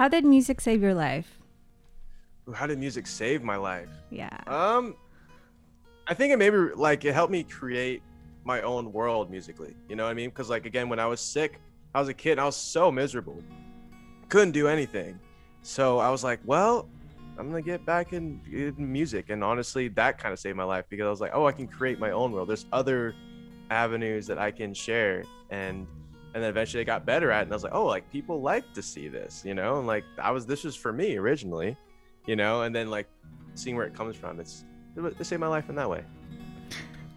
How did music save your life? How did music save my life? Yeah. Um, I think it maybe like it helped me create my own world musically. You know what I mean? Because like again, when I was sick, I was a kid. And I was so miserable, couldn't do anything. So I was like, well, I'm gonna get back in, in music, and honestly, that kind of saved my life because I was like, oh, I can create my own world. There's other avenues that I can share, and and then eventually I got better at it. And I was like, oh, like people like to see this, you know, and like I was this was for me originally, you know, and then like seeing where it comes from, it's it saved my life in that way.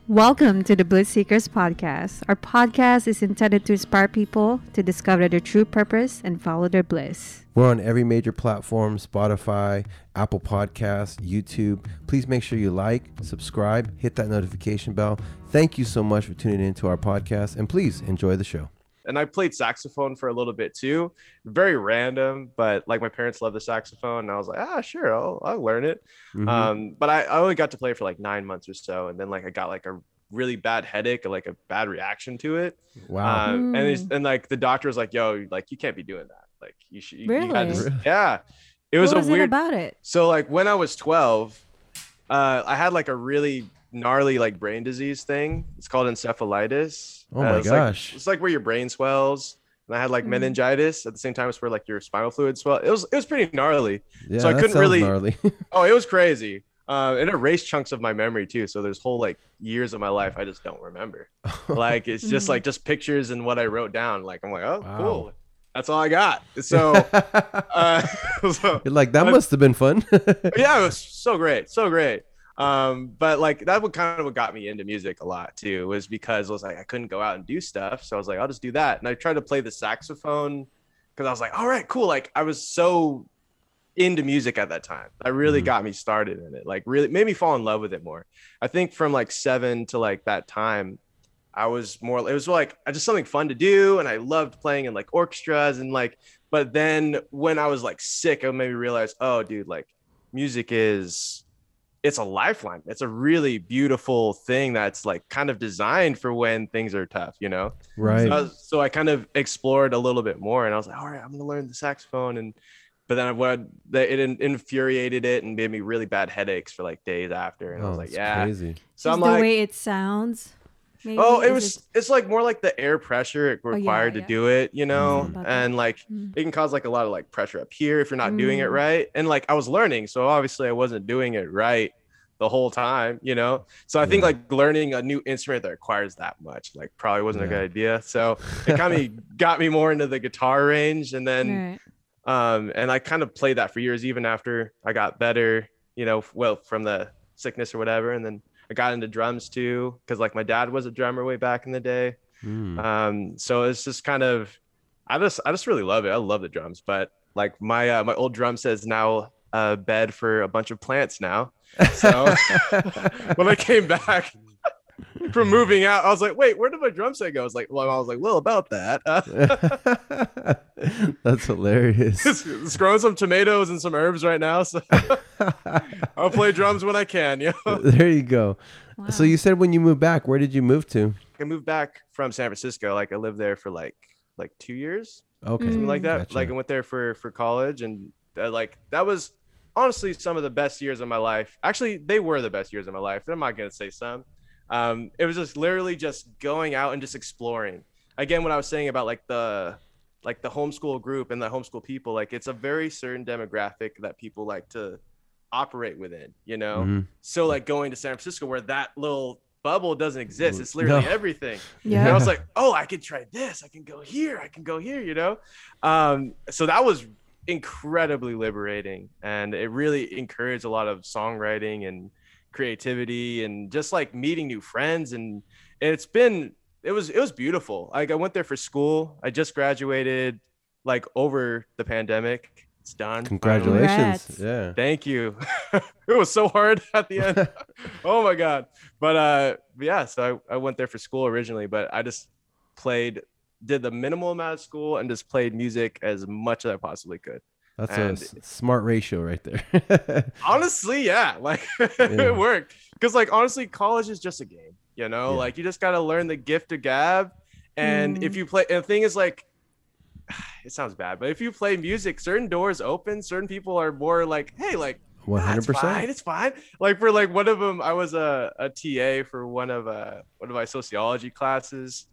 Welcome to the Bliss Seekers podcast. Our podcast is intended to inspire people to discover their true purpose and follow their bliss. We're on every major platform Spotify, Apple Podcasts, YouTube. Please make sure you like, subscribe, hit that notification bell. Thank you so much for tuning into our podcast, and please enjoy the show. And I played saxophone for a little bit too. Very random, but like my parents love the saxophone, and I was like, ah, sure, I'll, I'll learn it. Mhm. Um, but I, I only got to play for like nine months or so, and then like I got like a really bad headache, like a bad reaction to it. wow. Um, and Mm. and like the doctor was like, yo, like you can't be doing that. Like you should. You, you gotta Really? just- Really? yeah. It was what a was weird. it about it? So like when I was 12, uh, I had like a really gnarly like brain disease thing. It's called encephalitis. Oh Uh, my it's like- gosh. it's like where your brain swells. And I had like Mm. meningitis at the same time as where like your spinal fluid swell. It was it was pretty gnarly. yeah, so I couldn't really- gnarly. Oh, it was crazy. Uh, it erased chunks of my memory too. So there's whole like years of my life I just don't remember. Like it's just Mhm. like just pictures and what I wrote down. Like I'm like, oh, Wow. cool. That's all I got. So, uh, so You're like that must have been fun. yeah, it was so great, so great. Um, but like that would kind of what got me into music a lot too, was because I was like I couldn't go out and do stuff, so I was like I'll just do that, and I tried to play the saxophone because I was like, all right, cool. Like I was so into music at that time, that really Mhm. got me started in it. Like really made me fall in love with it more. I think from like seven to like that time, I was more. It was like just something fun to do, and I loved playing in like orchestras and like. But then when I was like sick, it made me realize, oh, dude, like music is it's a lifeline. It's a really beautiful thing that's like kind of designed for when things are tough, you know. right. So I, was- so I kind of explored a little bit more, and I was like, all right, I'm gonna learn the saxophone, and but then I would that it infuriated it and gave me really bad headaches for like days after, and I oh, was like, yeah. crazy. So Just I'm the like, way it sounds. Maybe? oh, it was it's like more like the air pressure it Oh, yeah, required yeah. to do it, you know, about that. and like Mm. it can cause like a lot of like pressure up here if you're not doing it Mm. right. And like I was learning, so obviously I wasn't doing it right the whole time, you know. So I think like learning a new instrument that requires that much like probably wasn't a good idea. So it kind of got me more into the guitar range and then Right. um and I kind of played that for years even after I got better, you know, well from the sickness or whatever and then I got into drums too cuz like my dad was a drummer way back in the day. Mm. Um, so it's just kind of, I just, I just really love it. I love the drums, but like my, uh, my old drum says now a bed for a bunch of plants now. So when I came back from moving out, I was like, wait, where did my drum set go? I was like, well, I was like, well, about that. Uh, That's hilarious. just, just growing some tomatoes and some herbs right now. So I'll play drums when I can. You know? there you go. Wow. So you said when you moved back, where did you move to? I moved back from San Francisco. Like I lived there for like, like two years. Okay. something like that. Gotcha. Like I went there for for college, and uh, like that was honestly some of the best years of my life. Actually, they were the best years of my life. I'm not gonna say some. Um, it was just literally just going out and just exploring. Again, what I was saying about like the like the homeschool group and the homeschool people, like it's a very certain demographic that people like to operate within. You know, Mhm. so like going to San Francisco where that little bubble doesn't exist. It's literally No. everything. yeah. And I was like, oh, I could try this. I can go here. I can go here, you know? Um, so that was incredibly liberating. And it really encouraged a lot of songwriting and creativity and just like meeting new friends. And it's been, it was, it was beautiful. Like I went there for school. I just graduated like over the pandemic. It's done. Congratulations. Congrats. Yeah. Thank you. it was so hard at the end. oh my god. But uh yeah, so I, I went there for school originally, but I just played did the minimal amount of school and just played music as much as I possibly could. That's And- a s- smart ratio right there. Honestly, yeah, like Yeah. it worked. Cuz like honestly college is just a game, you know? Yeah. Like you just got to learn the gift of gab and if Mm. you play and the thing is like it sounds bad, but if you play music, certain doors open. Certain people are more like, hey, like One "Ah, hundred it's fine, percent. it's fine. Like for like one of them, I was a, a TA for one of uh one of my sociology classes,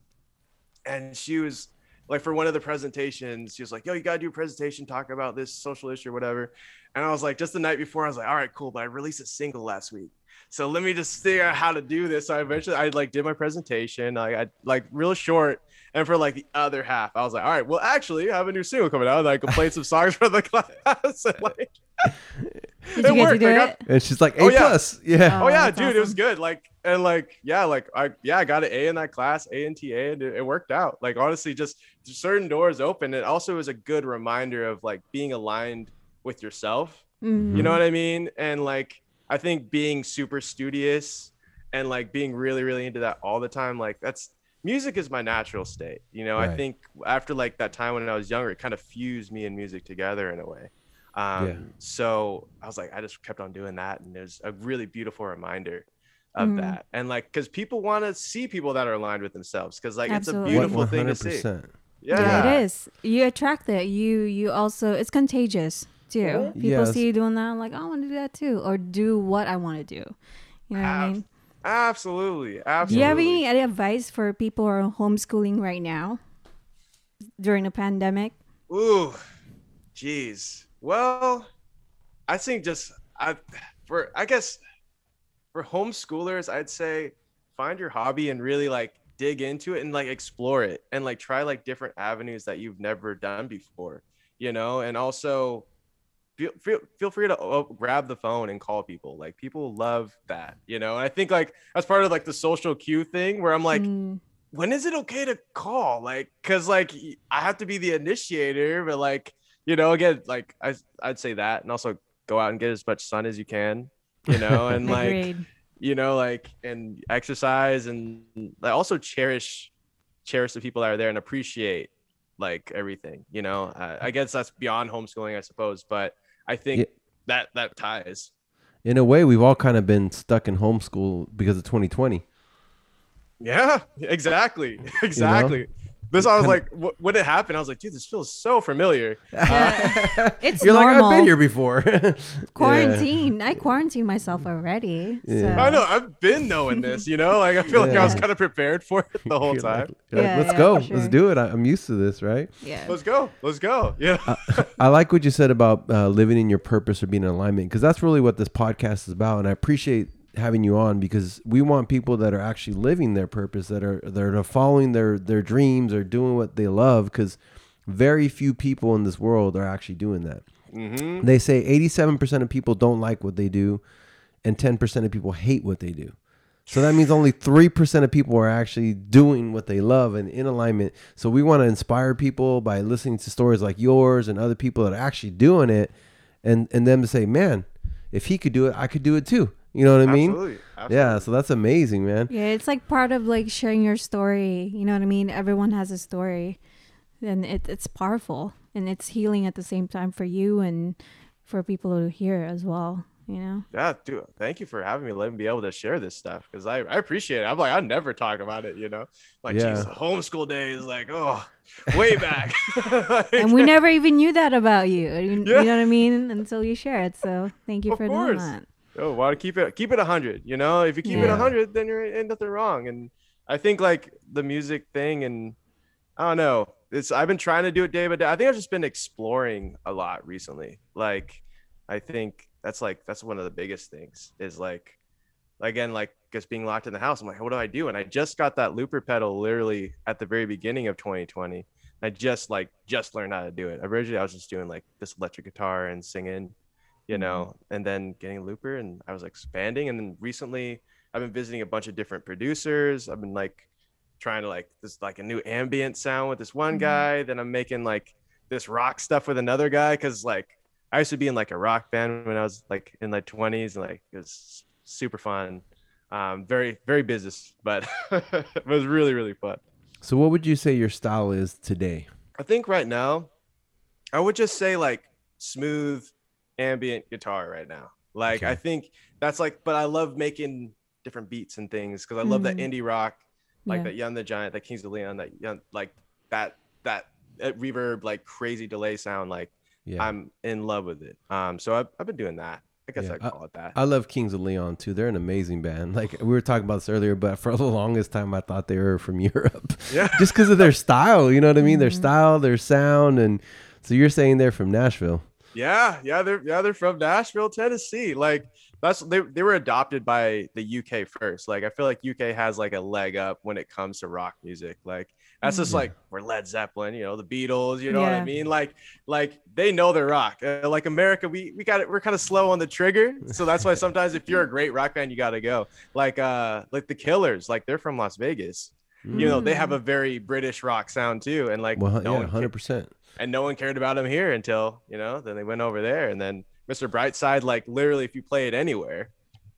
and she was like for one of the presentations, she was like, "Yo, you gotta do a presentation, talk about this social issue or whatever." And I was like, just the night before, I was like, "All right, cool," but I released a single last week, so let me just figure out how to do this. So I eventually, I like did my presentation, I, I like real short. And for like the other half, I was like, all right, well, actually, I have a new single coming out. And I can play some songs for the class. and, like, Did you get to worked. do I got- it? And she's like A Oh, yeah. plus. Yeah. oh Oh, yeah, that's dude, it was good. Like and like yeah, like I yeah, I got an A in that class, A and TA, and it, it worked out. Like honestly, just certain doors open. It also is a good reminder of like being aligned with yourself. Mhm. You know what I mean? And like I think being super studious and like being really, really into that all the time, like that's music is my natural state. You know, I think after like that time when I was younger, it kind of fused me and music together in a way. Um, Yeah. so I was like, I just kept on doing that. And it was a really beautiful reminder of Mhm. that. And like, cause people want to see people that are aligned with themselves. Cause like, Absolutely. it's a beautiful thing to see. Yeah. Yeah. it is. You attract it. You you also it's contagious too. Mhm. People Yes. see you doing that, I'm like, I want to do that too, or do what I want to do. You know what I mean? Absolutely. absolutely. Do Absolutely. you have any, any advice for people who are homeschooling right now during the pandemic? Ooh, jeez. Well, I think just I for I guess for homeschoolers, I'd say find your hobby and really like dig into it and like explore it and like try like different avenues that you've never done before, you know, and also feel feel, feel free to uh, grab the phone and call people. Like people love that, you know. And I think like that's part of like the social cue thing where I'm like Mm, when is it okay to call like because like I have to be the initiator but like you know again like I, i'd say that and also go out and get as much sun as you can you know and like agreed. you know like and exercise and like also cherish cherish the people that are there and appreciate like everything you know uh, i guess that's beyond homeschooling i suppose but i think Yeah. that that ties In a way, we've all kind of been stuck in homeschool because of 2020. Yeah, exactly, exactly. This I was like, wh- when it happened, I was like, dude, this feels so familiar. It's You're like, I've been here before. Yeah. Quarantine. I quarantined myself already. Yeah. so- I know I've been knowing this, you know, like I feel like I was kind of prepared for it the whole You're like- time. like, Yeah, let's yeah, go. for Let's do it. I, I'm used to this, right? Yeah. Let's go, let's go. Yeah, I like what you said about uh, living in your purpose or being in alignment because that's really what this podcast is about. And I appreciate having you on because we want people that are actually living their purpose, that are that are following their their dreams or doing what they love. Because very few people in this world are actually doing that. hmm They say 87% of people don't like what they do, and 10% of people hate what they do. So that means only 3% of people are actually doing what they love and in alignment. So we want to inspire people by listening to stories like yours and other people that are actually doing it and, and them to say, man, if he could do it, I could do it too. You know what I mean? absolutely, absolutely. Yeah. So that's amazing, man. Yeah, it's like part of like sharing your story. You know what I mean? Everyone has a story, and it, it's powerful and it's healing at the same time for you and for people to hear as well. You know? Yeah, dude. Thank you for having me. Let me be able to share this stuff because I, I appreciate it. I'm like I never talk about it, you know. Like, Yeah. geez, homeschool days, like, oh, way back. and we never even knew that about you. You, Yeah. you know what I mean? Until you share it. So thank you Of for doing course. that. Oh, why well, keep it keep it a hundred. You know, if you keep it Yeah. a hundred, then you're ain't nothing wrong. And I think like the music thing, and I don't know. It's I've been trying to do it day by day. I think I've just been exploring a lot recently. Like, I think that's like that's one of the biggest things is like, again, like just being locked in the house. I'm like, what do I do? And I just got that looper pedal literally at the very beginning of 2020. I just like just learned how to do it. Originally, I was just doing like this electric guitar and singing you know, and then getting a looper and I was expanding. And then recently I've been visiting a bunch of different producers. I've been like trying to like this like a new ambient sound with this one Mhm. guy. Then I'm making like this rock stuff with another guy because like I used to be in like a rock band when I was like in my 20s and like it was super fun. Um, very, very business, but it was really, really fun. So what would you say your style is today? I think right now, I would just say like smooth ambient guitar right now. Like Okay. I think that's like, but I love making different beats and things because I love that Mhm. indie rock, like Yeah. that Young the Giant, that Kings of Leon, that young, like that that that reverb, like crazy delay sound. Like Yeah. I'm in love with it. Um, so I've, I've been doing that. I guess Yeah, I'd call it that. I love Kings of Leon too. They're an amazing band. Like we were talking about this earlier, but for the longest time I thought they were from Europe. Yeah. Just because of their style, you know what I mean? Their Mhm. style, their sound, and so you're saying they're from Nashville. Yeah, yeah, they're yeah they're from Nashville, Tennessee. Like that's they they were adopted by the UK first. Like I feel like UK has like a leg up when it comes to rock music. Like that's just Mhm. like we're Led Zeppelin, you know, the Beatles. You know what I mean? Like like they know their rock. Uh, like America, we we got it. We're kind of slow on the trigger, so that's why sometimes if you're a great rock band, you got to go. Like uh like the Killers, like they're from Las Vegas. You know they have Mm. a very British rock sound too, and like Well, no yeah, hundred percent. And no one cared about him here until you know then they went over there. And then mr brightside like literally if you play it anywhere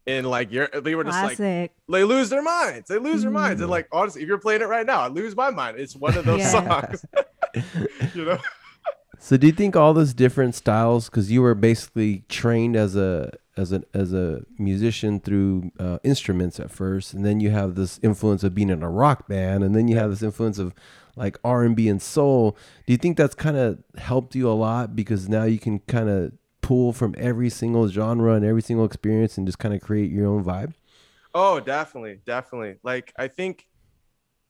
in like you're they were just like they lose their minds. They lose their minds. And Mm. like honestly if you're playing it right now i lose my mind. It's one of those Yeah. songs. You know? So do you think all those different styles because you were basically trained as a as a as a musician through uh, instruments at first and then you have this influence of being in a rock band and then you have this influence of like R&B and soul do you think that's kind of helped you a lot? Because now you can kind of pull from every single genre and every single experience and just kind of create your own vibe? Oh definitely definitely. Like i think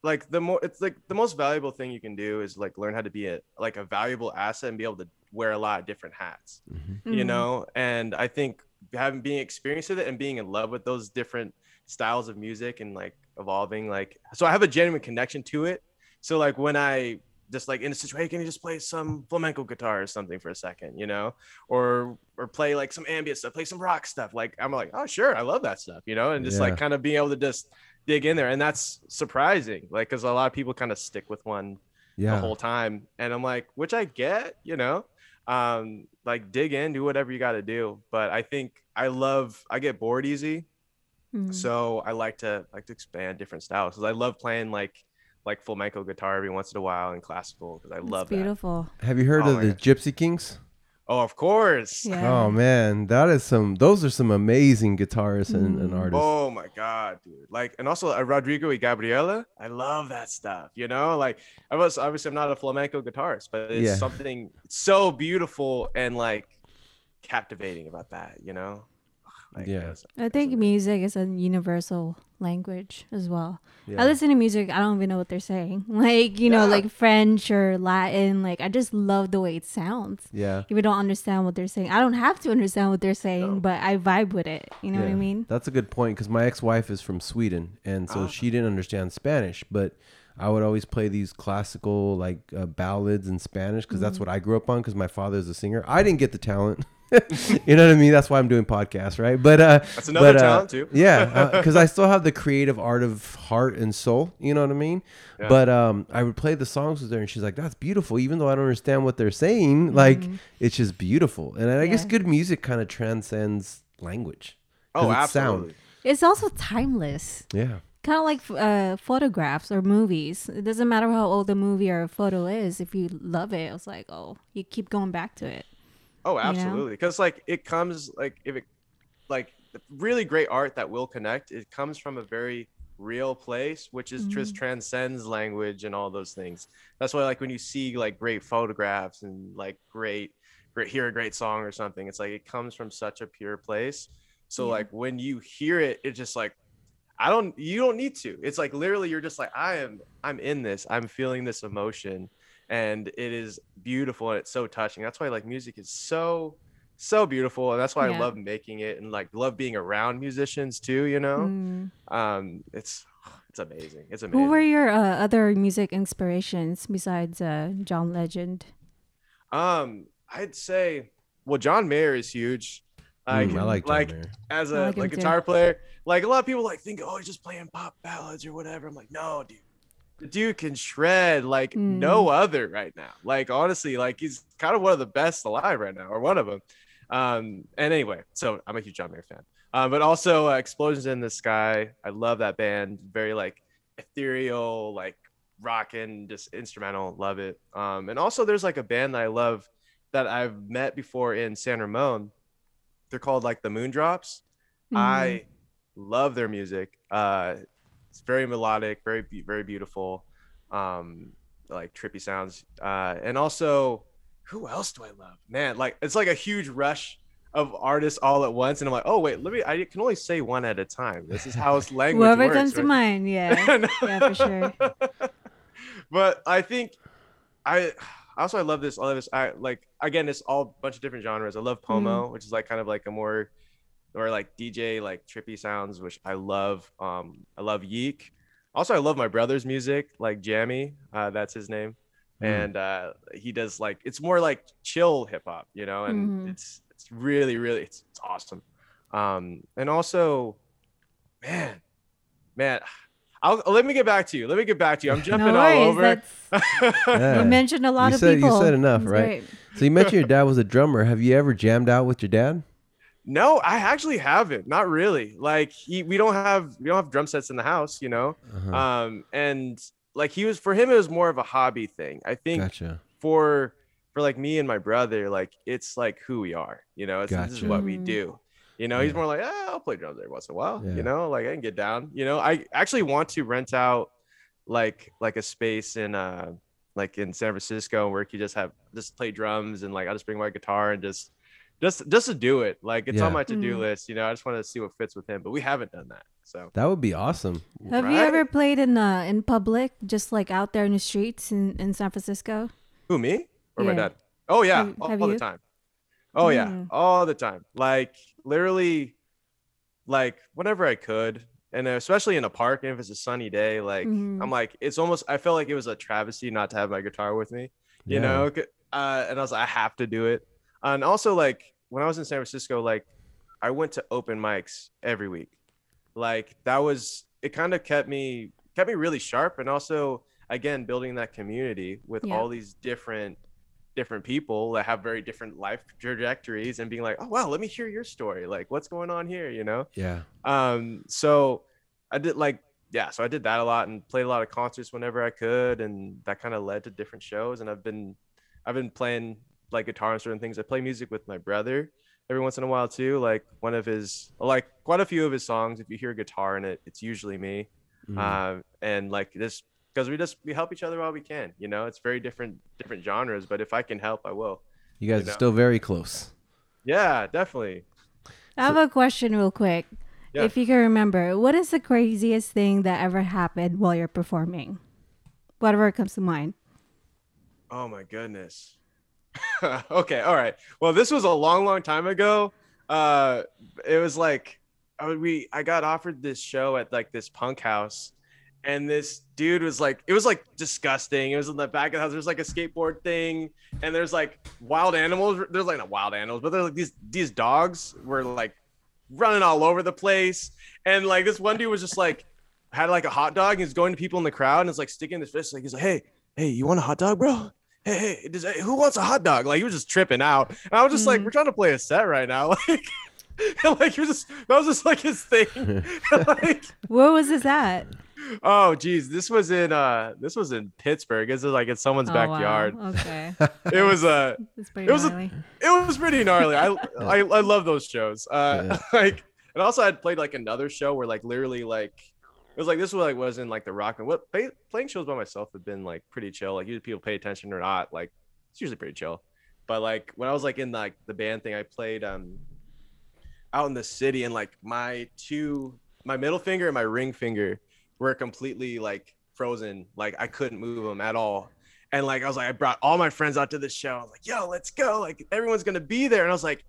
like the more it's like the most valuable thing you can do is like learn how to be a like a valuable asset and be able to wear a lot of different hats you Mm. know? And i think having being experienced with it and being in love with those different styles of music and like evolving like so i have a genuine connection to it so like when i just like in a situation hey, can you just play some flamenco guitar or something for a second you know or or play like some ambient stuff play some rock stuff like i'm like oh sure i love that stuff you know and just Yeah. like kind of being able to just dig in there and that's surprising like because a lot of people kind of stick with one yeah the whole time and i'm like which i get you know um like dig in do whatever you got to do but i think i love i get bored easy Mm. so i like to like to expand different styles because i love playing like like flamenco guitar every once in a while and classical because i It's love that beautiful. have you heard Oh of the gosh. Gypsy Kings oh of course Yeah. oh man that is some those are some amazing guitarists and, and Mm. artists Oh my god, dude! Like, and also uh, Rodrigo y Gabriela. I love that stuff. You know, like I was obviously I'm not a flamenco guitarist, but it's Yeah. something so beautiful and like captivating about that. You know? Like, Yeah. it's- I think music is a universal language as well. yeah. I listen to music, I don't even know what they're saying. Like, you know, Yeah. like French or Latin. Like, I just love the way it sounds. yeah If I don't understand what they're saying, I don't have to understand what they're saying, No. but I vibe with it. You know what I mean? That's a good point because my ex-wife is from Sweden, and so Ah. she didn't understand Spanish. But I would always play these classical like uh, ballads in Spanish because that's what I grew up on. Because my father is a singer. I didn't get the talent. you know what I mean? That's why I'm doing podcasts, right? But uh, That's another but, uh, talent too. yeah, because I still have the creative art of heart and soul. You know what I mean? Yeah. But um, I would play the songs with her, and she's like, "That's beautiful," even though I don't understand what they're saying. Like, Mhm. it's just beautiful, and I guess good music kind of transcends language. Oh, it's sound. absolutely. It's also timeless. Yeah. Kind of like uh, photographs or movies. It doesn't matter how old the movie or a photo is. If you love it, it's like, oh, you keep going back to it. Oh, absolutely. Because like it comes like if it like really great art that will connect. It comes from a very real place, which is just mm. transcends language and all those things. That's why like when you see like great photographs and like great, great hear a great song or something, it's like it comes from such a pure place. So Yeah. like when you hear it, it's just like I don't you don't need to. It's like literally you're just like I am I'm in this. I'm feeling this emotion and it is beautiful and it's so touching. That's why like music is so so beautiful and that's why Yeah. I love making it and like love being around musicians too, you know? Mm. Um it's it's amazing. It's amazing. Who were your uh, other music inspirations besides uh, John Legend? Um I'd say well John Mayer is huge. Like, Mm, I like like Mayer. as I a like him like too. guitar player, like a lot of people like think, oh, he's just playing pop ballads or whatever. I'm like, no, dude. The dude can shred like Mm. no other right now. Like honestly, like he's kind of one of the best alive right now, or one of them. Um, and anyway, so I'm a huge John Mayer fan. Um, but also uh, Explosions in the Sky. I love that band. Very like ethereal, like rocking, just instrumental. Love it. Um, and also there's like a band that I love that I've met before in San Ramon. They're called like the Moondrops. Mm. I love their music. Uh, it's very melodic, very very beautiful. Um, like trippy sounds. Uh, and also, who else do I love? Man, like it's like a huge rush of artists all at once, and I'm like, oh wait, let me. I can only say one at a time. This is how it's language Whoever works. comes to right? mind, yeah. Yeah, for sure. but I think I also I love this. I love this. I like again, it's all a bunch of different genres. I love Pomo, which is like kind of like a more or like DJ like trippy sounds, which I love. Um, I love Yeek. Also, I love my brother's music, like Jammy. Uh, that's his name, Mm. and uh, he does like it's more like chill hip hop, you know, and Mhm. it's it's really really it's, it's awesome. Um, and also, man, man. I'll, let me get back to you. Let me get back to you. I'm jumping no all over. Yeah. you mentioned a lot You of said- you said enough, That's right? great. So you mentioned your dad was a drummer. Have you ever jammed out with your dad? No, I actually haven't. Not really. Like he, we don't have we don't have drum sets in the house, you know. Uh-huh. Um, and like he was for him, it was more of a hobby thing. I think gotcha. for for like me and my brother, like it's like who we are, you know. It's this is what we do. You know, he's more like, ah, I'll play drums every once in a while. Yeah. You know, like I can get down. You know, I actually want to rent out like like a space in uh like in San Francisco where you could just have just play drums and like I'll just bring my guitar and just just just to do it. Like it's Yeah. on my to-do Mm. list, you know. I just want to see what fits with him, but we haven't done that. So That would be awesome. Have you ever played in uh in public, just like out there in the streets in, in San Francisco? who me or my dad? Oh yeah, Have- all, have all the time. Oh yeah, Mm. all the time. Like literally, like whenever I could, and especially in a park, and if it's a sunny day, like Mhm. I'm like, it's almost. I felt like it was a travesty not to have my guitar with me. You Yeah. know, uh, and I was like, I have to do it. And also, like when I was in San Francisco, like I went to open mics every week. Like that was it. Kind of kept me kept me really sharp, and also again building that community with Yeah. all these different different people that have very different life trajectories and being like oh wow let me hear your story like what's going on here you know Yeah. um so i did like yeah so i did that a lot and played a lot of concerts whenever i could and that kind of led to different shows and i've been i've been playing like guitar and certain things i play music with my brother every once in a while too like one of his like quite a few of his songs if you hear guitar in it it's usually me um, and like this because we just we help each other while we can you know it's very different different genres but if i can help i will you guys you are still very close. yeah definitely I have a question real quick. Yeah. If you can remember, what is the craziest thing that ever happened while you're performing? Whatever comes to mind. oh my goodness okay all right. Well this was a long long time ago. Uh it was like I we i got offered this show at like this punk house and this dude was like it was like disgusting. It was in the back of the house. There's like a skateboard thing and there's like wild animals. There's like not wild animals but there's like these these dogs were like running all over the place. And like this one dude was just like had like a hot dog he's going to people in the crowd and it's like sticking his fist like he's like hey hey you want a hot dog bro hey hey does, who wants a hot dog like he was just tripping out and i was just like Mhm. we're trying to play a set right now like and, like he was just that was just like his thing like Where was this at? oh geez this was in uh this was in pittsburgh this is like in someone's Oh, wow. backyard Okay. it was uh It's It was a- it was pretty gnarly i i, I love those shows uh Yeah. like and also i'd played like another show where like literally like it was like this was like was in like the rock and what play, playing shows by myself have been like pretty chill. Like usually people pay attention or not like it's usually pretty chill. But like when i was like in like the band thing i played um out in the city and like my two my middle finger and my ring finger were completely like frozen. Like i couldn't move them at all. And like i was like i brought all my friends out to the show. I was like yo let's go. Like everyone's gonna be there. And i was like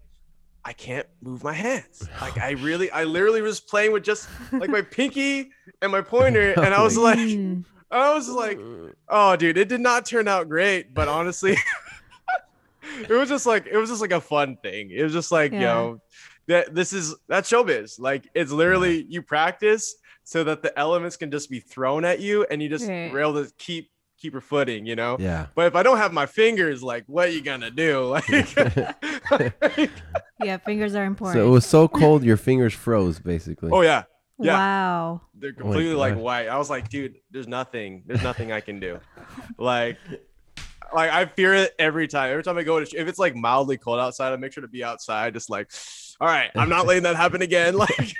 i can't move my hands like i really i literally was playing with just like my pinky and my pointer and i was like Mm. i was like oh dude it did not turn out great but honestly it was just like it was just like a fun thing it was just like Yeah. yo that this is that's showbiz like it's literally you practice so that the elements can just be thrown at you and you just Right. are able to keep keep your footing you know Yeah. but if i don't have my fingers like what are you gonna do like Yeah, fingers are important. So it was so cold your fingers froze basically. oh yeah yeah. Wow. they're Oh completely like white. I was like, dude, there's nothing, there's nothing I can do. Like, like I fear it every time. Every time I go to, if it's like mildly cold outside, I make sure to be outside. Just like, all right, I'm not letting that happen again. Like,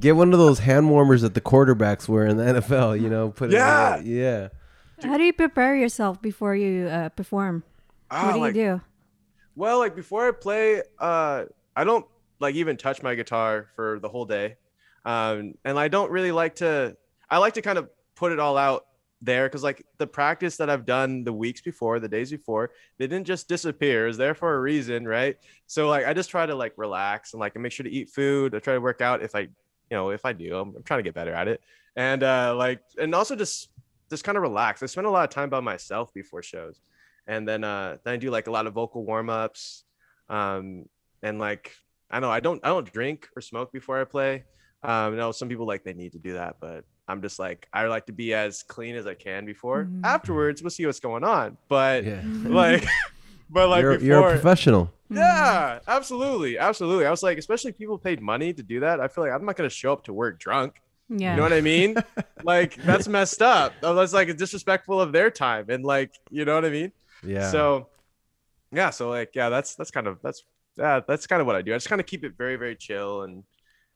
Get one of those hand warmers that the quarterbacks wear in the NFL, you know, put it Yeah. in, yeah. How do you prepare yourself before you uh, perform? Ah, what do like, you do? Well, like before I play, uh, I don't like even touch my guitar for the whole day, um, and I don't really like to. I like to kind of put it all out there because like the practice that I've done the weeks before, the days before, they didn't just disappear. It's there for a reason, right? So like I just try to like relax and like make sure to eat food. I try to work out if I, you know, if I do, I'm, I'm trying to get better at it, and uh, like and also just just kind of relax. I spend a lot of time by myself before shows, and then uh, then I do like a lot of vocal warm ups, um, and like I know I don't I don't drink or smoke before I play. Um, I know some people like they need to do that, but I'm just like I like to be as clean as I can before. Mhm. Afterwards, we'll see what's going on. But Yeah. like, but like you're, before, you're a professional. yeah, absolutely, absolutely. I was like, especially if people paid money to do that. I feel like I'm not gonna show up to work drunk. Yeah. You know what I mean? like that's messed up. That's like disrespectful of their time, and like you know what I mean. Yeah. So, yeah. So like, yeah, that's that's kind of that's yeah, that's kind of what I do. I just kind of keep it very very chill and.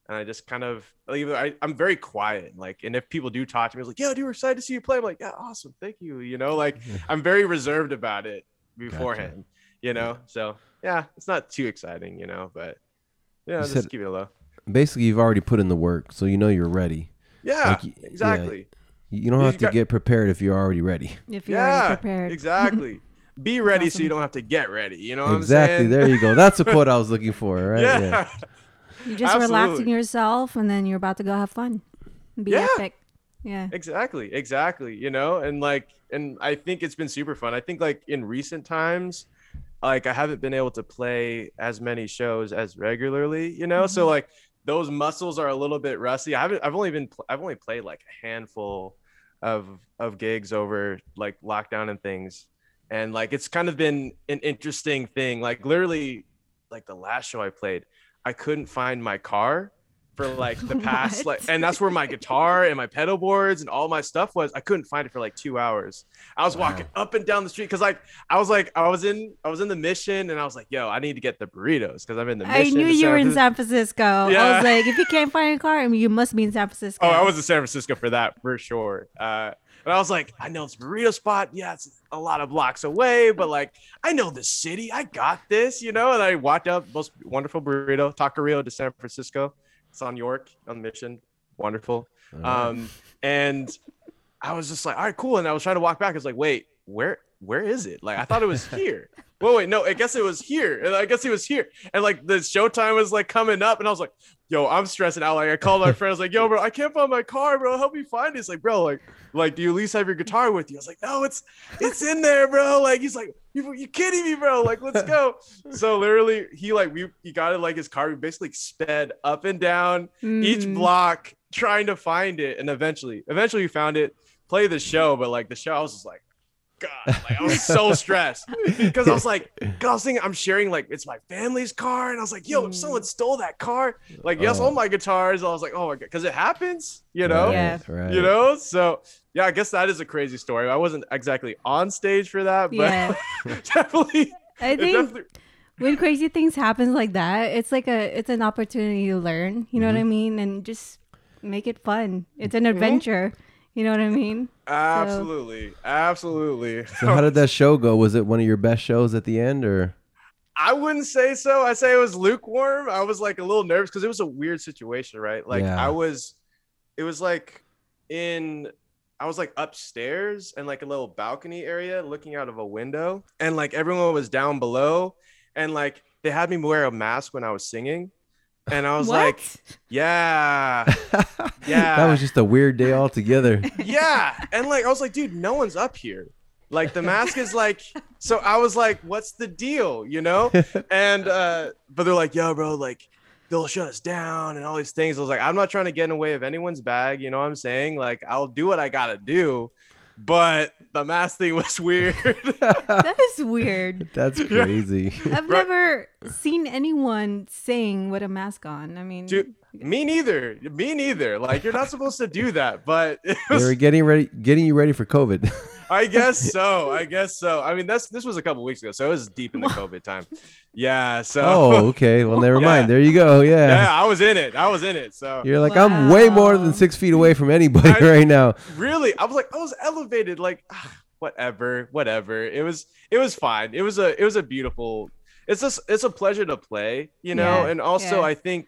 And I just kind of, like, I, I'm very quiet. Like, and if people do talk to me, it's like, "Yeah, dude, we're excited to see you play." I'm like, "Yeah, awesome, thank you." You know, like, I'm very reserved about it beforehand. You know, so yeah, it's not too exciting. You know, but yeah, You just said- keep it low. Basically you've already put in the work, so you know you're ready. Yeah, Like, y- yeah. exactly. You don't You have to got- get prepared if you're already ready. If you're Yeah, already prepared. exactly. Be ready so you don't have to get ready. You know what exactly. I'm saying? There you go. That's the quote I was looking for, right? yeah. You're just relaxing Absolutely. yourself, and then you're about to go have fun. Be Yeah. epic. Yeah. exactly exactly you know and like and i think it's been super fun i think like in recent times like i haven't been able to play as many shows as regularly you know so Mhm. like those muscles are a little bit rusty. I haven't i've only been i've only played like a handful of of gigs over like lockdown and things. And like it's kind of been an interesting thing. Like literally like the last show i played i couldn't find my car for like the past like and that's where my guitar and my pedal boards and all my stuff was i couldn't find it for like two hours i was walking up and down the street because like i was like i was in i was in the mission and i was like yo i need to get the burritos because i'm in the I knew you were in San Francisco. yeah. I was like, if you can't find a car, I mean, you must be in San Francisco. Oh, I was in San Francisco for that for sure. Uh, and I was like, I know it's burrito spot. Yeah, it's a lot of blocks away, but like, I know the city. I got this, you know. And I walked up, most wonderful burrito, Taqueria de San Francisco. It's on York on Mission. Wonderful. Um, and I was just like, all right, cool. And I was trying to walk back. I was like, wait, where where is it? Like, I thought it was here. Wait, wait, no, I guess it was here. And I guess it was here. And like the showtime was like coming up, and I was like, yo, I'm stressing out. Like I called my friend, I was like, yo, bro, I can't find my car, bro. Help me find it. Like, bro, like, like, do you at least have your guitar with you? I was like, no, it's it's in there, bro. Like, he's like, you you kidding me, bro? Like, let's go. so literally, he like we he got it like his car. We basically sped up and down each Mhm. block trying to find it and eventually eventually we found it play the show but like the show i was just like god like i was so stressed because i was like 'cause i was thinking i'm sharing like it's my family's car and i was like yo if someone stole that car like yes Oh. all my guitars i was like oh my god because it happens you know Right, Yeah. right. you know so yeah i guess that is a crazy story i wasn't exactly on stage for that but Yeah. definitely I think definitely when crazy things happen like that, it's like a it's an opportunity to learn. You know Mm-hmm. what I mean? And just make it fun. It's an adventure. You know what I mean? absolutely absolutely So how did that show go? Was it one of your best shows at the end, or I wouldn't say so. I say it was lukewarm. I was like a little nervous because it was a weird situation, right? Like Yeah. I was, it was like in, I was like upstairs and like a little balcony area looking out of a window, and like everyone was down below, and like they had me wear a mask when I was singing, and I was what? like, yeah, Yeah. that was just a weird day altogether. yeah. And like i was like dude no one's up here. Like the mask is like so i was like what's the deal you know? And uh but they're like yo bro like they'll shut us down and all these things. I was like i'm not trying to get in the way of anyone's bag you know what i'm saying? Like i'll do what i gotta do but the mask thing was weird that is weird. That's crazy. I've Right. never seen anyone sing with a mask on. I mean, Dude, me neither me neither like you're not supposed to do that but it they were getting ready, getting you ready for COVID. I guess so. I guess so. I mean, that's this was a couple weeks ago, so it was deep in the COVID time. Yeah. So. Oh, okay. Well, never mind. Yeah. There you go. Yeah. Yeah, I was in it. I was in it. So You're like, I'm way more than six feet away from anybody I- right now. really, I was like, I was elevated. Like, whatever, whatever. It was, it was fine. It was a, it was a beautiful. It's just, it's a pleasure to play, you know. Yeah, And also, yeah. I think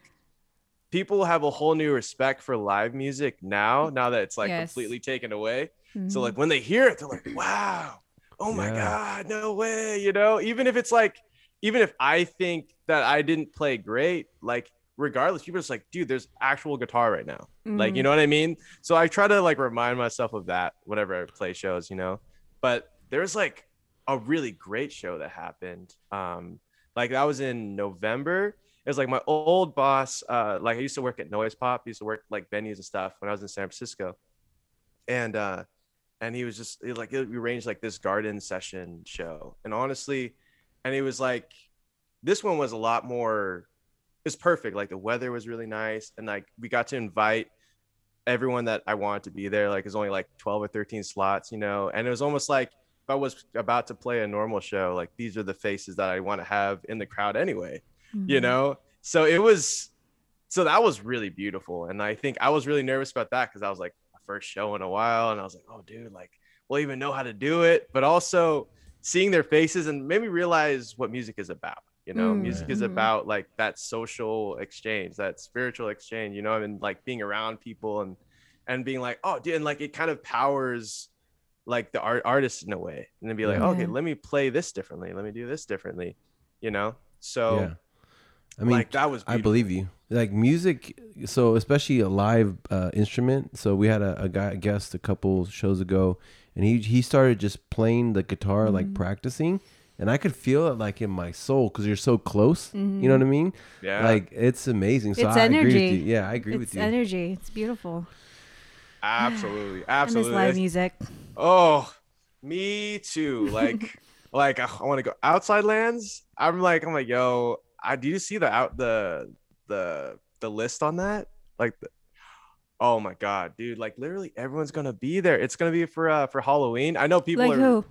people have a whole new respect for live music now. Now that it's like Yes. completely taken away. So Mhm. like when they hear it, they're like, "Wow, oh my Yeah. god, no way!" You know, even if it's like, even if I think that I didn't play great, like regardless, people are just like, "Dude, there's actual guitar right now." Like, you Mhm. know what I mean? So I try to like remind myself of that whenever I play shows, you know. But there's like a really great show that happened. Um, like that was in November. It was like my old boss. Uh, like I used to work at Noise Pop. Used to work like venues and stuff when I was in San Francisco, and uh, and he was just he, like we arranged like this garden session show. And honestly, and he was like, this one was a lot more. It was perfect. Like the weather was really nice, and like we got to invite everyone that I wanted to be there. Like it's only like twelve or thirteen slots, you know, and it was almost like if I was about to play a normal show, like these are the faces that I want to have in the crowd anyway you Mhm. know so it was so that was really beautiful and i think i was really nervous about that because i was like first show in a while and i was like oh dude like we'll even know how to do it. But also seeing their faces and made me realize what music is about you know? Mm, music is mhm. about like that social exchange that spiritual exchange you know? And like being around people and and being like oh dude and like it kind of powers like the art artist in a way. And then be like Yeah. okay let me play this differently. Let me do this differently you know? So yeah. I mean, like that was I believe you. Like music, so especially a live uh, instrument. So we had a, a guy a guest a couple shows ago, and he he started just playing the guitar, like Mhm. practicing, and I could feel it like in my soul because you're so close. You know Mhm. what I mean? yeah Like it's amazing. So It's I agree with energy. you. Yeah, I agree it's with you. energy. It's beautiful. absolutely And this absolutely live That's- music. oh me too like like i want to go outside lands i'm like i'm like yo i do you see the out the the the list on that like the, oh my god dude like literally everyone's gonna be there it's gonna be for uh for halloween i know people like are who?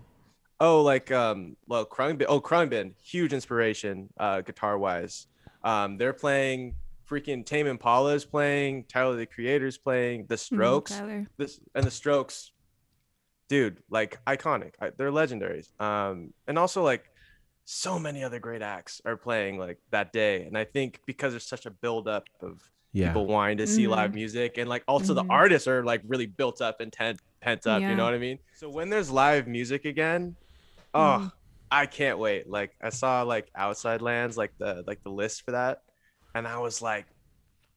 Oh, like um, well, Khruangbin. Oh, Khruangbin, huge inspiration, uh, guitar wise. Um, they're playing freaking Tame Impala is playing, Tyler the Creator's playing, The Mhm, Strokes, Tyler. this and The Strokes, dude, like iconic. I, they're legendaries. Um, and also like so many other great acts are playing like that day, and I think because there's such a buildup of yeah. people wanting to see live Mhm. music and like also Mhm. the artists are like really built up and tent, pent up you know what i mean so when there's live music again oh Mhm. i can't wait like i saw like outside lands like the like the list for that and i was like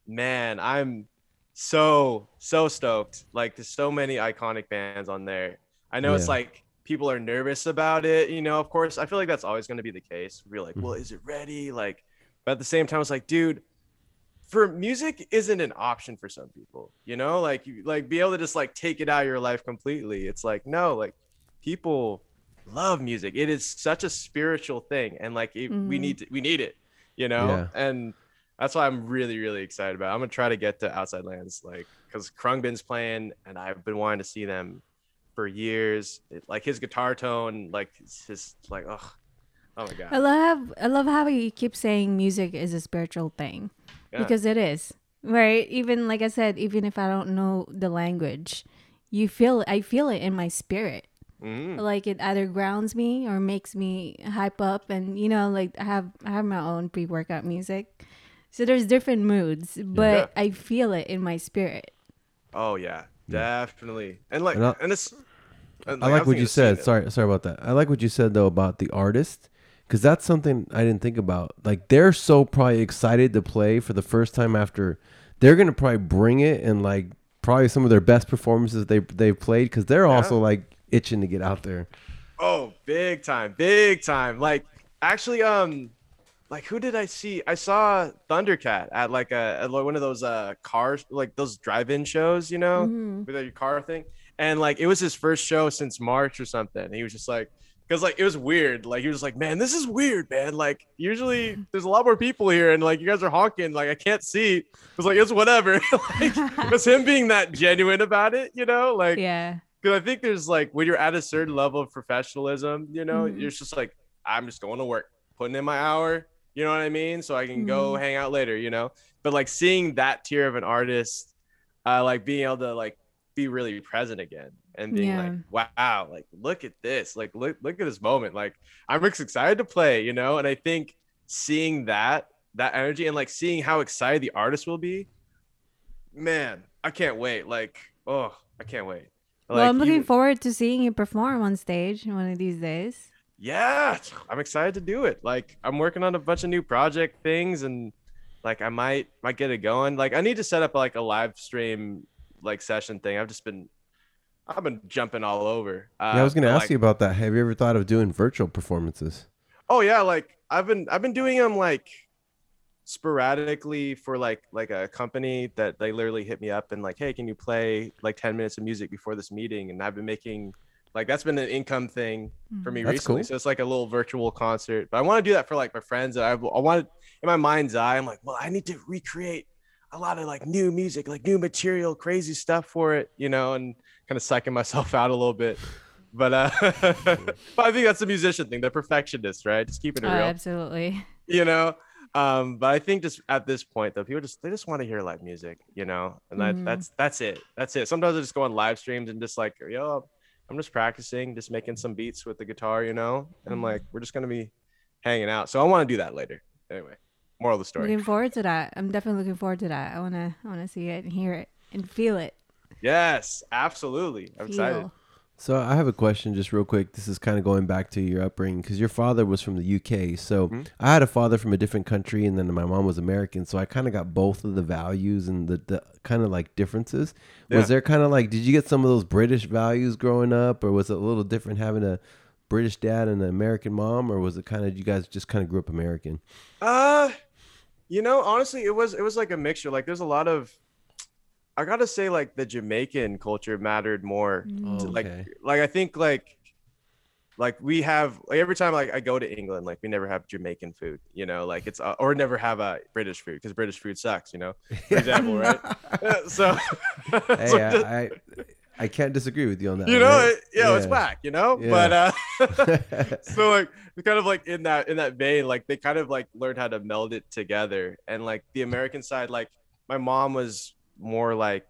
man i'm so so stoked like there's so many iconic bands on there i know it's like people are nervous about it you know of course i feel like that's always going to be the case we're like well Mhm. is it ready like but at the same time it's like dude for music isn't an option for some people you know like you like be able to just like take it out of your life completely it's like no like people love music it is such a spiritual thing and like it, we Mhm. need to, we need it you know Yeah. and that's why i'm really really excited about it. i'm gonna try to get to outside lands like because khruangbin's playing and i've been wanting to see them for years it, like his guitar tone like it's just like oh oh my god. I love I love how he keeps saying music is a spiritual thing Yeah. because it is right. Even like I said, even if I don't know the language, you feel I feel it in my spirit. Mhm. Like it either grounds me or makes me hype up, and you know, like I have I have my own pre workout music, so there's different moods, but I feel it in my spirit. Oh yeah, definitely. And like, And I- and it's. and, I like what you said. Sorry, sorry about that. I like what you said though about the artist, because that's something I didn't think about. Like they're so probably excited to play for the first time after. They're gonna probably bring it and like probably some of their best performances they they've played because they're Yeah. also like itching to get out there. Oh, big time, big time. Like, actually, um, like who did I see? I saw Thundercat at like a at like one of those uh cars, like those drive-in shows, you know, Mhm. with your car thing. And like it was his first show since March or something. And he was just like, because like it was weird. Like he was like, man, this is weird, man. Like usually there's a lot more people here, and like you guys are honking. Like I can't see. It was like it's whatever. like it was him being that genuine about it, you know. Like Yeah, because I think there's like when you're at a certain level of professionalism, you know, Mhm. you're just like, I'm just going to work, putting in my hour, you know what I mean? So I can go Mhm. hang out later, you know. But like seeing that tier of an artist, uh, like being able to like be really present again and being like, wow, like look at this, like look look at this moment. Like I'm ex- excited to play, you know. And I think seeing that that energy and like seeing how excited the artist will be, man, I can't wait. Like, oh, I can't wait. well, I'm looking even- forward to seeing you perform on stage one of these days. Yeah i'm excited to do it. Like i'm working on a bunch of new project things and like i might might get it going. Like i need to set up like a live stream like session thing. I've just been i've been jumping all over. Uh, yeah, I was going to ask like- you about that. Have you ever thought of doing virtual performances? oh yeah like i've been i've been doing them like sporadically for like like a company that they literally hit me up and like hey can you play like 10 minutes of music before this meeting? And i've been making like that's been an income thing for me That's recently. cool. so it's like a little virtual concert but i want to do that for like my friends i, I wanted in my mind's eye i'm like well i need to recreate a lot of like new music like new material crazy stuff for it you know and kind of psyching myself out a little bit. But uh but i think that's the musician thing the perfectionist right? Just keeping it Oh, real. absolutely. you know? Um but i think just at this point though people just they just want to hear live music you know? And that Mhm. that's that's it. That's it. Sometimes i just go on live streams and just like yo i'm just practicing just making some beats with the guitar you know and i'm Mhm. like we're just gonna be hanging out so i want to do that later anyway moral of the story Looking forward to that. I'm definitely looking forward to that. I wanna I wanna see it and hear it and feel it. yes absolutely i'm excited Feel. So I have a question, just real quick. This is kind of going back to your upbringing because your father was from the UK. So Mhm. I had a father from a different country, and then my mom was American. So I kind of got both of the values and the, the kind of like differences. Yeah. Was there kind of like, did you get some of those British values growing up, or was it a little different having a British dad and an American mom, or was it kind of you guys just kind of grew up American? Uh, you know, honestly, it was it was like a mixture. Like, there's a lot of, I gotta say, like the Jamaican culture mattered more. Mm. to, like, Okay. like I think like, like we have like every time like I go to England, like we never have Jamaican food. You know, like it's uh, or never have a British food because British food sucks. You know, for example, right? Uh, so, so hey, just- I, I I can't disagree with you on that. you know, right? it, yeah, it's Yeah. whack. You know, Yeah. but uh. so like it's kind of like in that in that vein like they kind of like learned how to meld it together and like the american side like my mom was more like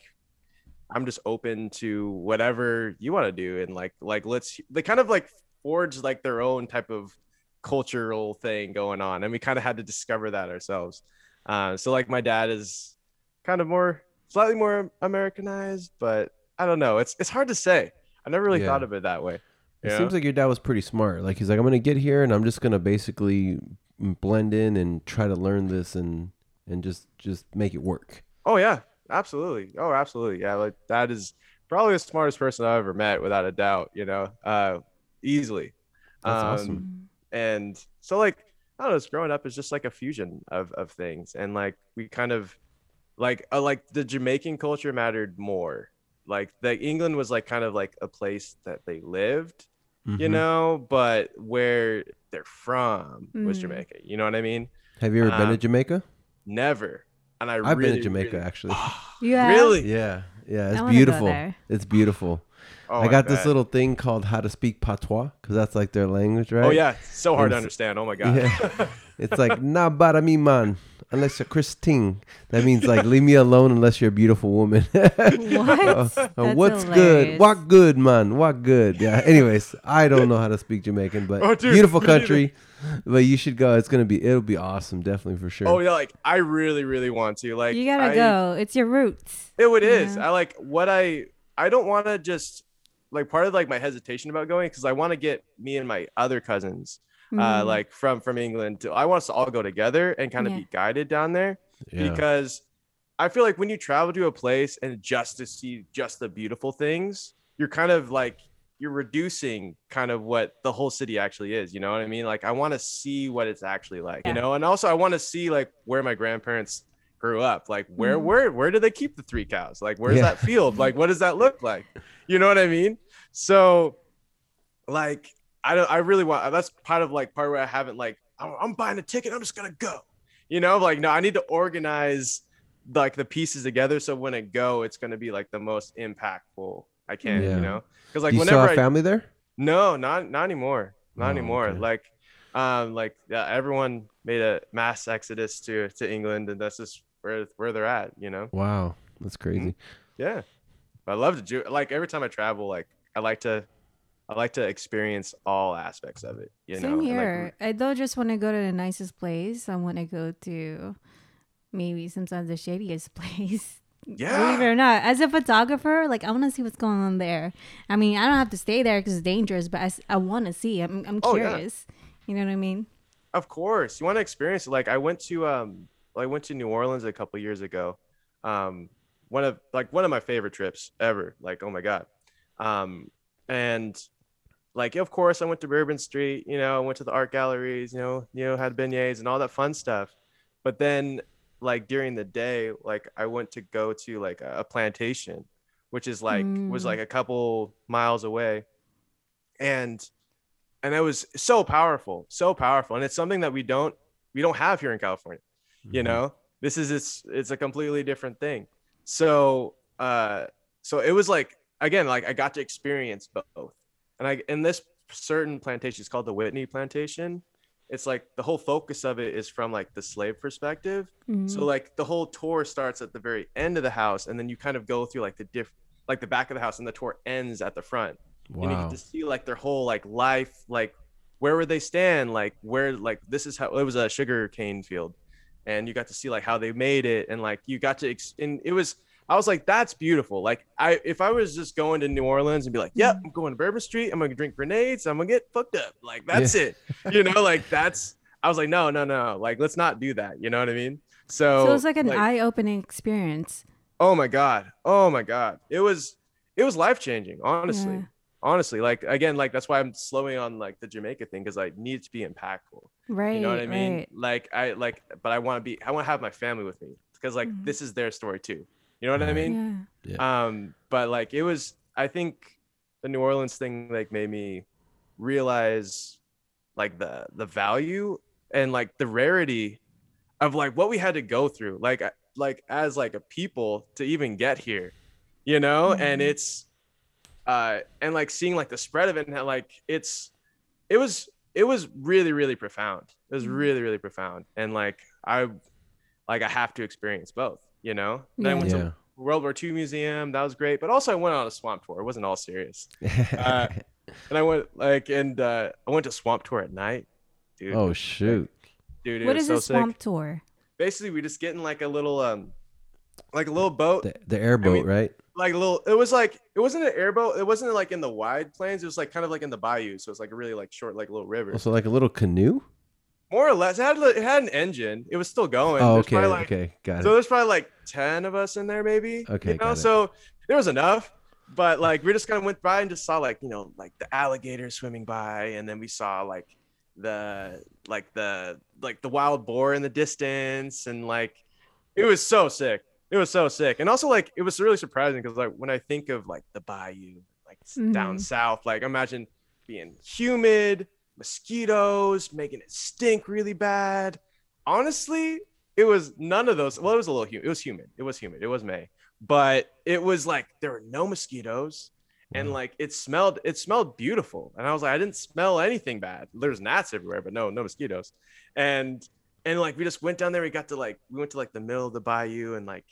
i'm just open to whatever you want to do and like like let's they kind of like forged like their own type of cultural thing going on and we kind of had to discover that ourselves uh, so like my dad is kind of more slightly more americanized but i don't know it's it's hard to say i never really Yeah. thought of it that way It Yeah. seems like your dad was pretty smart. Like he's like, I'm gonna get here and I'm just gonna basically blend in and try to learn this and and just just make it work. Oh yeah, absolutely. Oh, absolutely. Yeah, like that is probably the smartest person I've ever met, without a doubt. You know, uh, easily. That's um, awesome. And so, like, I don't know, it's growing up is just like a fusion of of things, and like we kind of like uh, like the Jamaican culture mattered more. Like the England was like kind of like a place that they lived, you Mhm. know, but where they're from was Mm. Jamaica. You know what I mean? Have you ever been to um, Jamaica? Never. And I I've really, been to Jamaica really- actually. You have? Really? Yeah, yeah, I it's wanna go beautiful. there. It's beautiful. Oh, I got this little thing called how to speak patois because that's like their language, right? Oh yeah, it's so hard to understand. Oh my god. Yeah. It's like na bara mi man unless you're Christine. That means like leave me alone unless you're a beautiful woman. What? Uh, uh, That's what's good? hilarious. What good, man? What good? Yeah. Anyways, I don't know how to speak Jamaican, but Oh, dude, beautiful me neither. country. But you should go. It's gonna be. It'll be awesome, definitely for sure. oh yeah, like I really, really want to. Like you gotta I- go. It's your roots. It would is. I like what I. I don't want to just like part of like my hesitation about going because I want to get me and my other cousins, uh, Mm. like from from England. To, I want us to all go together and kind of Yeah. be guided down there yeah. because I feel like when you travel to a place and just to see just the beautiful things, you're kind of like you're reducing kind of what the whole city actually is. You know what I mean? Like I want to see what it's actually like. You know, and also I want to see like where my grandparents grew up. Like where Mhm. where where do they keep the three cows? Like where's Yeah. that field? Like what does that look like? You know what I mean? So like I don't I really want that's part of like part where I haven't like I'm, I'm buying a ticket. I'm just gonna go. You know, like no, I need to organize like the pieces together so when I go, it's gonna be like the most impactful I can't, Yeah. you know, because like you still whenever have I family there? no, not not anymore, not Oh, anymore. okay. Like, um, like yeah, everyone made a mass exodus to to England, and that's just where where they're at, you know. Wow, that's crazy. Yeah, I love to do. Like every time I travel, like I like to, I like to experience all aspects of it. You know, Same and, like, here. I don't just want to go to the nicest place. I want to go to maybe sometimes the shadiest place. Yeah. Believe it or not, as a photographer, like I want to see what's going on there. I mean, I don't have to stay there because it's dangerous, but I, I want to see. I'm, I'm Oh, yeah. curious. You know what I mean? Of course, you want to experience it. Like I went to um, I went to New Orleans a couple years ago. Um, one of like one of my favorite trips ever. Like oh my god. Um, and like of course I went to Bourbon Street. You know, I went to the art galleries. You know, you know had beignets and all that fun stuff. But then like during the day, like I went to go to like a, a plantation, which is like was Mm. like a couple miles away, and and it was so powerful, so powerful, and it's something that we don't we don't have here in California. You Mhm. know, this is it's it's a completely different thing. So uh, so it was like again, like I got to experience both, and I in this certain plantation, it's called the Whitney Plantation. It's like the whole focus of it is from like the slave perspective. Mhm. So like the whole tour starts at the very end of the house, and then you kind of go through like the diff, like the back of the house, and the tour ends at the front and you get to see like their whole like life like where would they stand like where like this is how it was a sugar cane field and you got to see like how they made it and like you got to ex- and it was i was like that's beautiful. Like i if i was just going to new orleans and be like yep i'm going to bourbon street. I'm gonna drink grenades. I'm gonna get fucked up. Like that's it. You know like that's i was like no no no. Like let's not do that. You know what i mean? So so was like an eye-opening experience. oh my god. Oh my god. It was it was life changing honestly. Yeah. Honestly like again like that's why i'm slowing on like the jamaica thing because i need to be impactful Right. you know what i mean Right. like i like but i want to be i want to have my family with me because like Mhm. this is their story too you know what i mean yeah. um but like it was i think the new orleans thing like made me realize like the the value and like the rarity of like what we had to go through like like as like a people to even get here you know and Mhm. it's uh and like seeing like the spread of it and like it's it was it was really really profound it was Mhm. really really profound and like i like i have to experience both you know then i Yeah. went to World War II museum. That was great. But also I went on a swamp tour. It wasn't all serious. uh, And I went like and uh I went to swamp tour at night. Dude. oh shoot. dude, it What was is so a swamp sick. tour? Basically we just get in like a little um like a little boat. The, the airboat, mean- right? Like a little it was like it wasn't an airboat, it wasn't like in the wide plains, it was like kind of like in the bayou. So it's like a really like short, like little river. So like a little canoe. More or less. It had it had an engine. It was still going. Oh, okay, like, okay, got it. So there's probably like 10 of us in there, maybe. Okay, You know, so there was enough. But like we just kind of went by and just saw like, you know, like the alligators swimming by, and then we saw like the like the like the wild boar in the distance, and like it was so sick. It was so sick. And also like it was really surprising because like when I think of like the bayou, like s- down mm-hmm. south, like imagine being humid, mosquitoes, making it stink really bad. Honestly, it was none of those. Well, it was a little humid. It was humid. It was humid. It was May, but it was like there were no mosquitoes, and mm-hmm. like it smelled. It smelled beautiful, and I was like, I didn't smell anything bad. There's gnats everywhere, but no, no mosquitoes, and and like we just went down there. We got to like we went to like the middle of the bayou, and like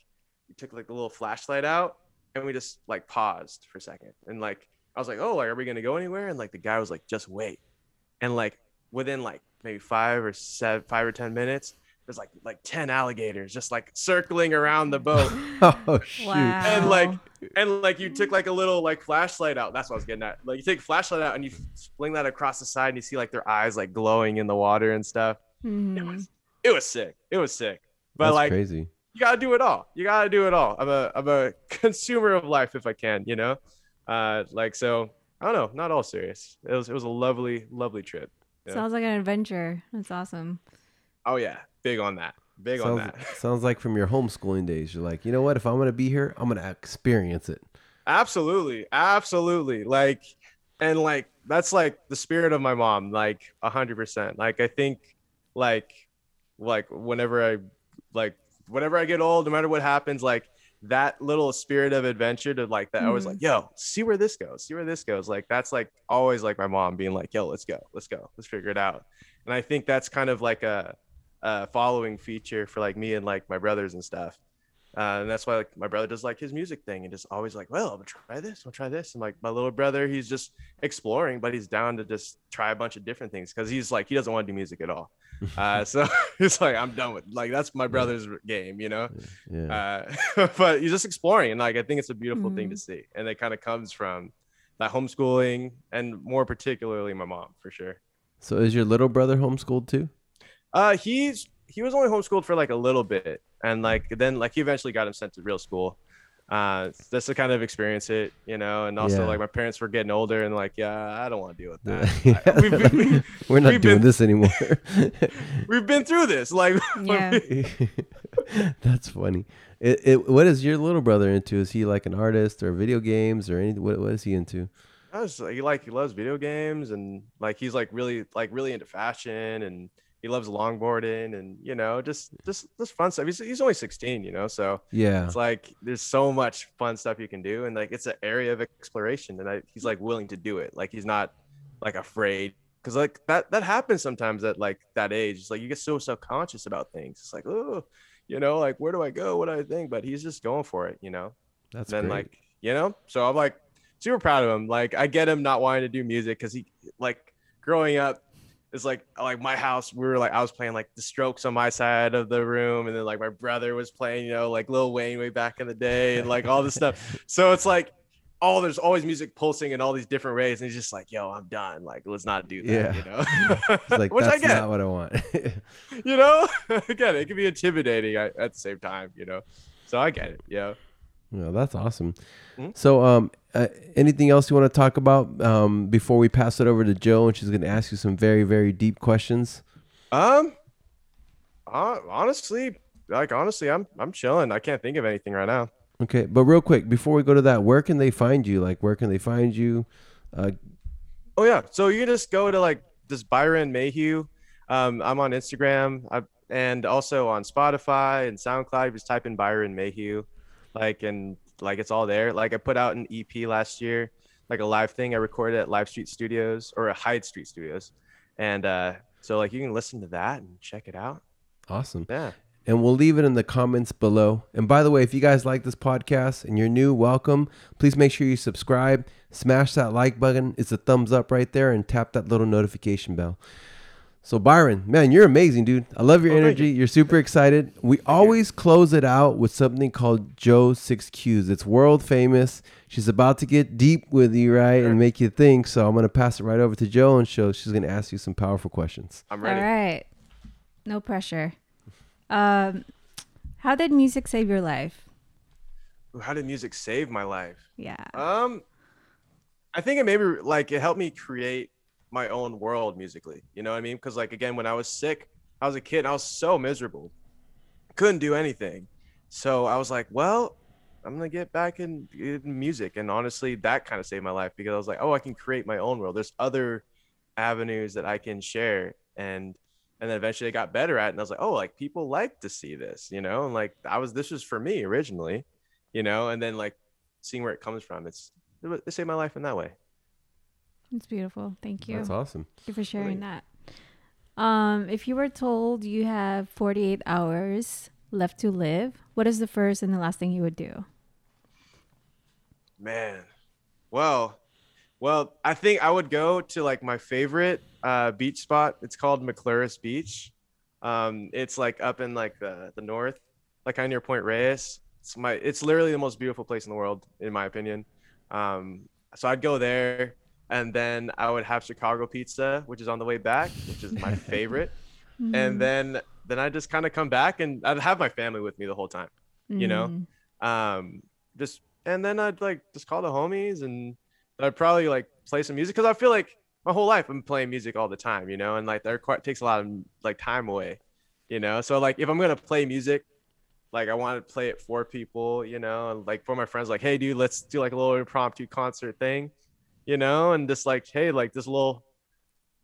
we took like a little flashlight out, and we just like paused for a second, and like I was like, oh, like are we gonna go anywhere? And like the guy was like, just wait, and like within like maybe five or seven, five or ten minutes, there's like like ten alligators just like circling around the boat, oh shoot. Wow. and like and like you took like a little like flashlight out. That's what I was getting at. Like you take a flashlight out and you fling that across the side, and you see like their eyes like glowing in the water and stuff. It Mhm. was it was sick. It was sick. But That's like crazy. You gotta do it all. You gotta do it all. I'm a I'm a consumer of life if I can, you know. Uh, like so, I don't know. Not all serious. It was it was a lovely lovely trip. Yeah. Sounds like an adventure. That's awesome. Oh yeah, big on that. Big on Sounds, that. sounds like from your homeschooling days. You're like, you know what? If I'm gonna be here, I'm gonna experience it. Absolutely, absolutely. Like, and like that's like the spirit of my mom. Like a hundred percent. Like I think, like, like whenever I, like whenever I get old, no matter what happens, like that little spirit of adventure to like that. I was like, yo, see where this goes, see where this goes. Like that's like always like my mom being like, yo, let's go, let's go, let's figure it out. And I think that's kind of like a, a following feature for like me and like my brothers and stuff. Uh, and that's why like my brother does like his music thing and just always like, well, I'm gonna try this, I'm gonna try this. And like my little brother, he's just exploring, but he's down to just try a bunch of different things because he's like he doesn't want to do music at all. Uh, so it's like, I'm done with like that's my brother's game, you know. Yeah. Uh, but he's just exploring, and like I think it's a beautiful thing to Mhm. see, and it kind of comes from that homeschooling, and more particularly my mom for sure. so is your little brother homeschooled too? Uh, he's he was only homeschooled for like a little bit, and like then like he eventually got him sent to real school. Uh, just to kind of experience it, you know, and also Yeah. like my parents were getting older, and like, yeah, I don't want to deal with that. Yeah. I- we've, been, We're not we've doing been- this anymore. we've been through this, like, Yeah. That's funny. It, it, what is your little brother into? Is he like an artist or video games or anything? What, what is he into? I was like, he like he loves video games and like he's like really like really into fashion and he loves longboarding and you know just just just fun stuff. He's he's only 16, you know, so Yeah. it's like there's so much fun stuff you can do and like it's an area of exploration and I, he's like willing to do it. Like he's not like afraid because like that that happens sometimes at like that age. It's like you get so self-conscious about things. It's like oh, you know, like where do I go? What do I think? But he's just going for it, you know That's then great. like you know so i'm like super proud of him like i get him not wanting to do music because he like growing up it's like like my house we were like i was playing like the strokes on my side of the room and then like my brother was playing you know like lil wayne way back in the day and like all this stuff. So it's like oh there's always music pulsing in all these different ways and he's just like yo i'm done. Like let's not do that Yeah. you know? It's like, which i that's get. not what I want. you know? Again it can be intimidating at, at the same time you know? So i get it yeah No, that's awesome. Mhm. So, um, uh, anything else you want to talk about um, before we pass it over to Joe, and she's going to ask you some very, very deep questions. Um, uh, honestly, like honestly, I'm I'm chilling. I can't think of anything right now. Okay, but real quick before we go to that, where can they find you? Like, where can they find you? Uh, Oh yeah, so you can just go to like this Byron Mayhew. Um, I'm on Instagram I, and also on Spotify and SoundCloud. Just type in Byron Mayhew, like and like it's all there. Like I put out an EP last year, like a live thing I recorded at Live Street Studios or at Hyde Street Studios, and uh, so like you can listen to that and check it out. awesome. Yeah. and we'll leave it in the comments below. And by the way, if you guys like this podcast and you're new, welcome. Please make sure you subscribe, smash that like button. It's a thumbs up right there, and tap that little notification bell. So Byron, man, you're amazing, dude. I love your Oh, energy. you. You're super excited. We always close it out with something called Joe Six Qs. It's world famous. She's about to get deep with you, right, Sure. and make you think. So I'm gonna pass it right over to Joe, and show she's gonna ask you some powerful questions. I'm ready. All right. No pressure. Um, how did music save your life? Ooh, How did music save my life? Yeah. Um, I think it maybe like it helped me create my own world musically. You know what I mean? Because like again, when I was sick, I was a kid and I was so miserable, couldn't do anything. So I was like, well, I'm gonna get back in, in music, and honestly, that kind of saved my life because I was like, oh, I can create my own world. There's other avenues that I can share, and and then eventually I got better at, it, and I was like, oh, like people like to see this, you know, and like I was this was for me originally, you know, and then like seeing where it comes from, it's it, it saved my life in that way. It's beautiful. Thank you. That's awesome. Thank you for sharing that. Um, if you were told you have 48 hours left to live, what is the first and the last thing you would do? Man, well, well, I think I would go to like my favorite uh, beach spot. It's called McClures Beach. Um, it's like up in like the the north, like kind of near Point Reyes. It's my, it's literally the most beautiful place in the world, in my opinion. Um, so I'd go there, and then I would have Chicago pizza, which is on the way back, which is my favorite. Mm-hmm. And then then I just kind of come back, and I'd have my family with me the whole time. you know? Mm. um just and then i'd like just call the homies and i'd probably like play some music because i feel like my whole life i'm playing music all the time you know and like that takes a lot of like time away you know so like if i'm gonna play music like i want to play it for people you know and like for my friends like hey dude let's do like a little impromptu concert thing you know and just like hey like this little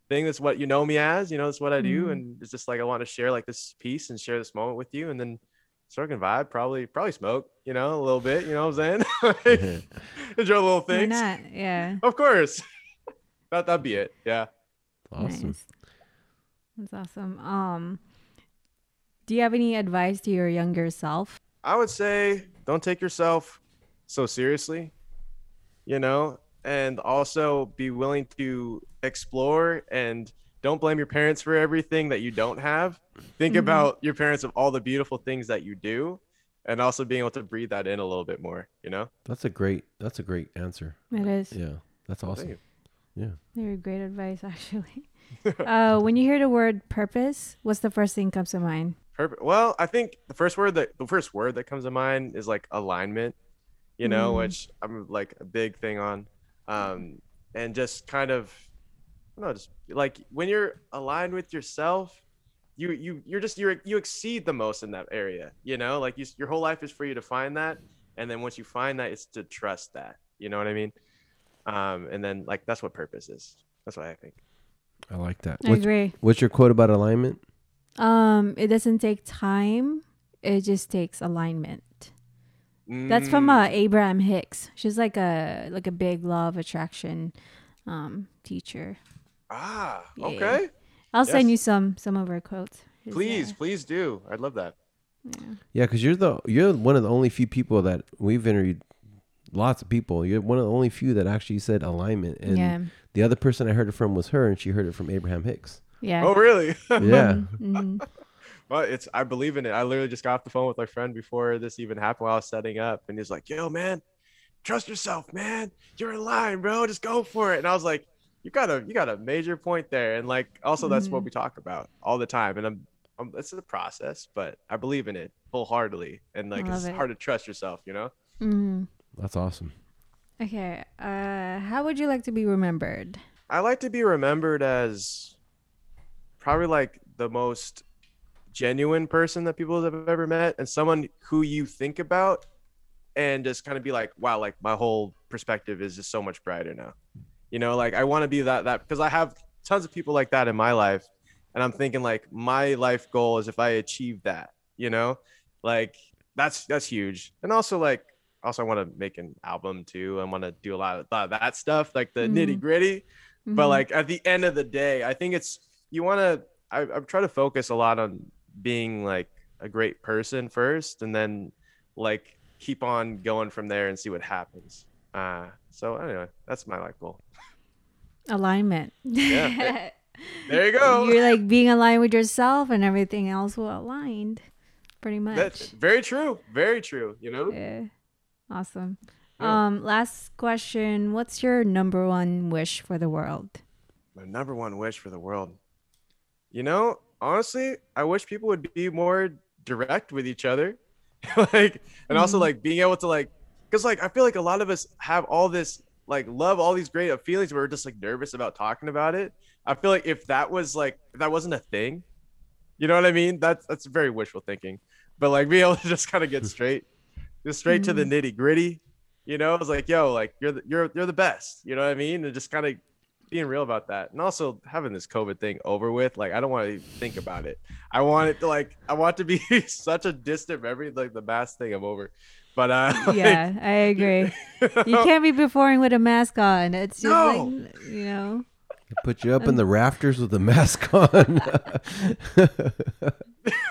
thing that's what you know me as you know that's what i do Mhm. and it's just like i want to share like this piece and share this moment with you and then smoking vibe, probably probably smoke, you know, a little bit, you know what I'm saying? Enjoy little Why things. not? Yeah. Of course. that that'd be it. Yeah. Awesome. Nice. That's awesome. Um, do you have any advice to your younger self? I would say don't take yourself so seriously, you know, and also be willing to explore and don't blame your parents for everything that you don't have. Think Mhm. about your parents of all the beautiful things that you do and also being able to breathe that in a little bit more, you know? That's a great. That's a great answer. It is Yeah, that's Thank awesome. you. Yeah. very great advice, actually. uh, when you hear the word purpose, what's the first thing comes to mind? Perfect. Well, I think the first word that the first word that comes to mind is like alignment, you know, Mm. which I'm like a big thing on, um, and just kind of, I don't know, just like when you're aligned with yourself, you you you're just you're you exceed the most in that area, you know, like you, your whole life is for you to find that, and then once you find that, it's to trust that, you know what I mean, um, and then like that's what purpose is. That's what I think. I like that. I What's, agree. what's your quote about alignment? Um, it doesn't take time; it just takes alignment. That's from uh, Abraham Hicks. She's like a like a big law of attraction um, teacher. ah Yeah. okay. I'll send you some some of her quotes. Please, uh, please do. I'd love that. yeah. Yeah, because you're the you're one of the only few people that we've interviewed. Lots of people. You're one of the only few that actually said alignment, and yeah, the other person I heard it from was her, and she heard it from Abraham Hicks. yeah. Oh, really? Yeah, Mhm. Well, it's I believe in it. I literally just got off the phone with my friend before this even happened while I was setting up, and he's like, "Yo, man, trust yourself, man. You're in line, bro. Just go for it." And I was like, "You got a you got a major point there." And like, also that's what Mhm. we talk about all the time. And I'm, I'm it's a process, but I believe in it wholeheartedly. And like, Love it's it. hard to trust yourself, you know. Mhm. that's awesome. Okay. Uh, how would you like to be remembered? I like to be remembered as probably like the most genuine person that people have ever met and someone who you think about and just kind of be like, wow, like my whole perspective is just so much brighter now. You know, like I want to be that that because I have tons of people like that in my life. And I'm thinking like my life goal is if I achieve that, you know, like that's that's huge. And also like also I want to make an album too. I want to do a lot of, lot of that stuff, like the Mhm. nitty gritty but Mhm. like at the end of the day i think it's you want to I, I try to focus a lot on being like a great person first and then like keep on going from there and see what happens uh so anyway that's my life goal alignment. Yeah. there you go You're like being aligned with yourself, and everything else will aligned. Pretty much. that's very true very true you know Yeah. Awesome. Yeah. Um, last question. What's your number one wish for the world? my number one wish for the world you know honestly i wish people would be more direct with each other. Like and also Mhm. like being able to like because like i feel like a lot of us have all this like love all these great feelings but we're just like nervous about talking about it. I feel like if that was like if that wasn't a thing you know what i mean? That's that's very wishful thinking. But like being able to just kind of get straight just straight to the nitty gritty you know? It's like yo like you're the, you're you're the best you know what i mean? And just kind of being real about that and also having this covid thing over with like i don't want to think about it i want it to like i want it to be such a distant memory like the mask thing i'm over but uh like, Yeah, I agree. You can't be performing with a mask on. It's just No. like you know. Put you up in the rafters with a mask on.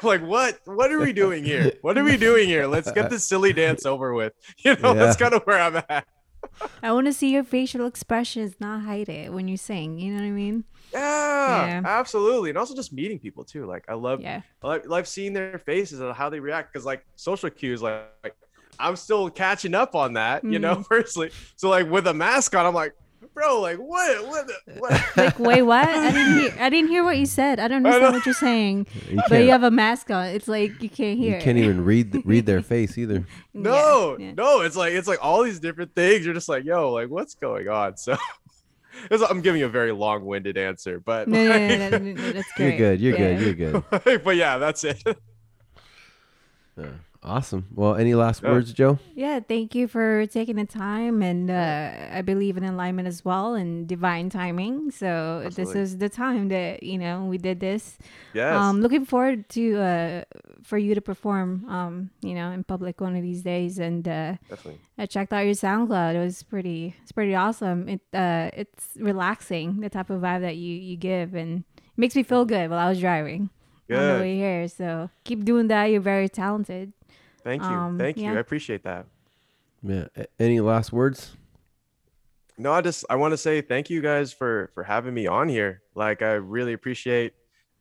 like what what are we doing here what are we doing here let's get this silly dance over with you know that's kind of where i'm at I want to see your facial expressions, not hide it when you sing. You know what I mean? yeah, Yeah. absolutely and also just meeting people too like i love Yeah. I love, like seeing their faces and how they react because like social cues like, like i'm still catching up on that you know mm. personally so like with a mask on i'm like bro like what what what Like, wait, what? I didn't hear. I didn't hear what you said. I don't understand know. what you're saying. you But you have a mask on. It's like you can't hear. you can't even read read their face either. no Yeah, yeah. no it's like it's like all these different things you're just like yo like what's going on so i'm giving a very long-winded answer but No, no, no, no, no, no, that's You're good. You're Yeah. good. You're good. but yeah that's it Yeah. Awesome. Well, any last Yeah. words, Joe? Yeah, thank you for taking the time, and uh, I believe in alignment as well and divine timing. So this is the time that you know we did this. Yes. Um, looking forward to uh, for you to perform, um, you know, in public one of these days. And uh, definitely. I checked out your SoundCloud. It was pretty, it's pretty awesome. It uh, it's relaxing, the type of vibe that you you give, and it makes me feel good while I was driving on the Good. way here. So keep doing that. You're very talented. Thank you. um, Thank you. yeah. I appreciate that. Yeah. Any last words? No, I just I want to say thank you guys for for having me on here. Like I really appreciate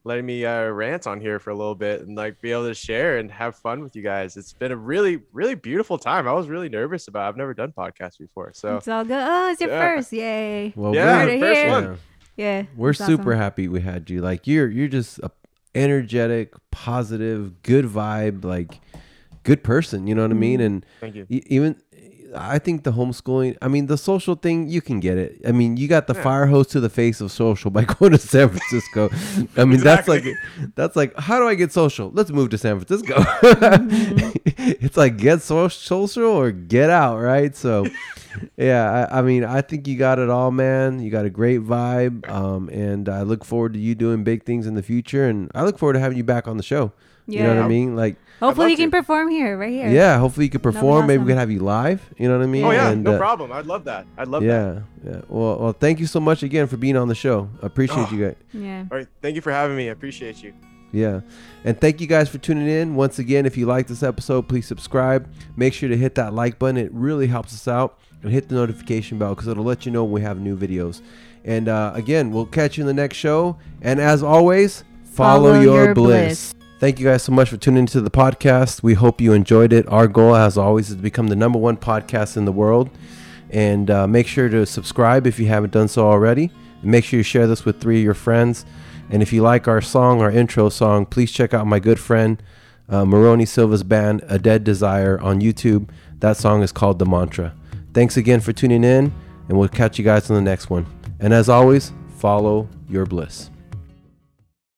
letting me uh, rant on here for a little bit and like be able to share and have fun with you guys. It's been a really really beautiful time. I was really nervous about. it. I've never done podcasts before, so It's all good. Oh, it's your Yeah. first. Yay. Well, Yeah, we're, first here. one. Yeah. we're super awesome. happy we had you. Like you're you're just a energetic, positive, good vibe, like good person. You know what I mean? And thank you. Even I think the homeschooling, I mean, the social thing, you can get it. I mean, you got the Yeah. fire hose to the face of social by going to San Francisco. I mean, that's like, that's like, how do I get social? Let's move to San Francisco. it's like get so- social or get out, right? So, yeah, I, I mean, I think you got it all, man. You got a great vibe, um, and I look forward to you doing big things in the future, and I look forward to having you back on the show. You know what I mean? Like, Hopefully love you can to. perform here, right here. yeah, hopefully you can That'd be perform. Maybe we can have you live. You know what I mean? Oh yeah, And, no uh, problem. I'd love that. I'd love that. Yeah, yeah. Well, well, thank you so much again for being on the show. I appreciate Oh. you guys. Yeah. All right, thank you for having me. I appreciate you. Yeah. And thank you guys for tuning in. Once again, if you like this episode, please subscribe. Make sure to hit that like button. It really helps us out. And hit the notification bell because it'll let you know when we have new videos. And uh, again, we'll catch you in the next show. And as always, follow, Follow your, your bliss. bliss. Thank you guys so much for tuning into the podcast. We hope you enjoyed it. Our goal, as always, is to become the number one podcast in the world. And uh, make sure to subscribe if you haven't done so already. And make sure you share this with three of your friends. And if you like our song, our intro song, please check out my good friend uh, Maroni Silva's band, A Dead Desire, on YouTube. That song is called The Mantra. Thanks again for tuning in, and we'll catch you guys on the next one. And as always, follow your bliss.